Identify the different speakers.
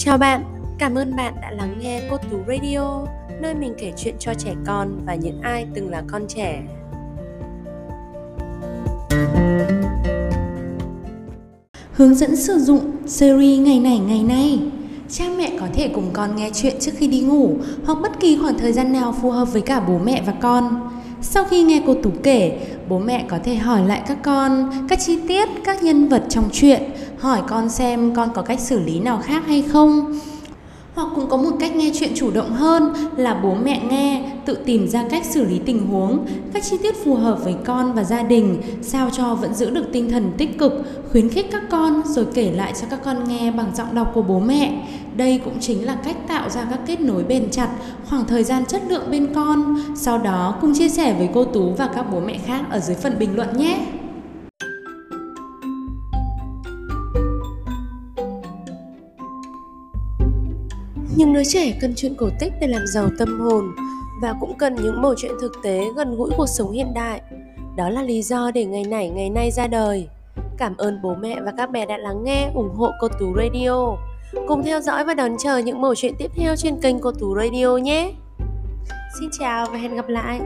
Speaker 1: Chào bạn, cảm ơn bạn đã lắng nghe Cô Tú Radio, nơi mình kể chuyện cho trẻ con và những ai từng là con trẻ.
Speaker 2: Hướng dẫn sử dụng series ngày này ngày nay. Cha mẹ có thể cùng con nghe chuyện trước khi đi ngủ hoặc bất kỳ khoảng thời gian nào phù hợp với cả bố mẹ và con. Sau khi nghe cô Tú kể, bố mẹ có thể hỏi lại các con các chi tiết, các nhân vật trong chuyện, hỏi con xem con có cách xử lý nào khác hay không. Hoặc cũng có một cách nghe chuyện chủ động hơn là bố mẹ nghe, tự tìm ra cách xử lý tình huống, các chi tiết phù hợp với con và gia đình, sao cho vẫn giữ được tinh thần tích cực, khuyến khích các con rồi kể lại cho các con nghe bằng giọng đọc của bố mẹ. Đây cũng chính là cách tạo ra các kết nối bền chặt, khoảng thời gian chất lượng bên con. Sau đó cùng chia sẻ với cô Tú và các bố mẹ khác ở dưới phần bình luận nhé.
Speaker 1: Nhưng đứa trẻ cần chuyện cổ tích để làm giàu tâm hồn và cũng cần những mẩu chuyện thực tế gần gũi cuộc sống hiện đại. Đó là lý do để ngày này ngày nay ra đời. Cảm ơn bố mẹ và các bé đã lắng nghe, ủng hộ cô Tú Radio. Cùng theo dõi và đón chờ những mẩu chuyện tiếp theo trên kênh cô Tú Radio nhé. Xin chào và hẹn gặp lại.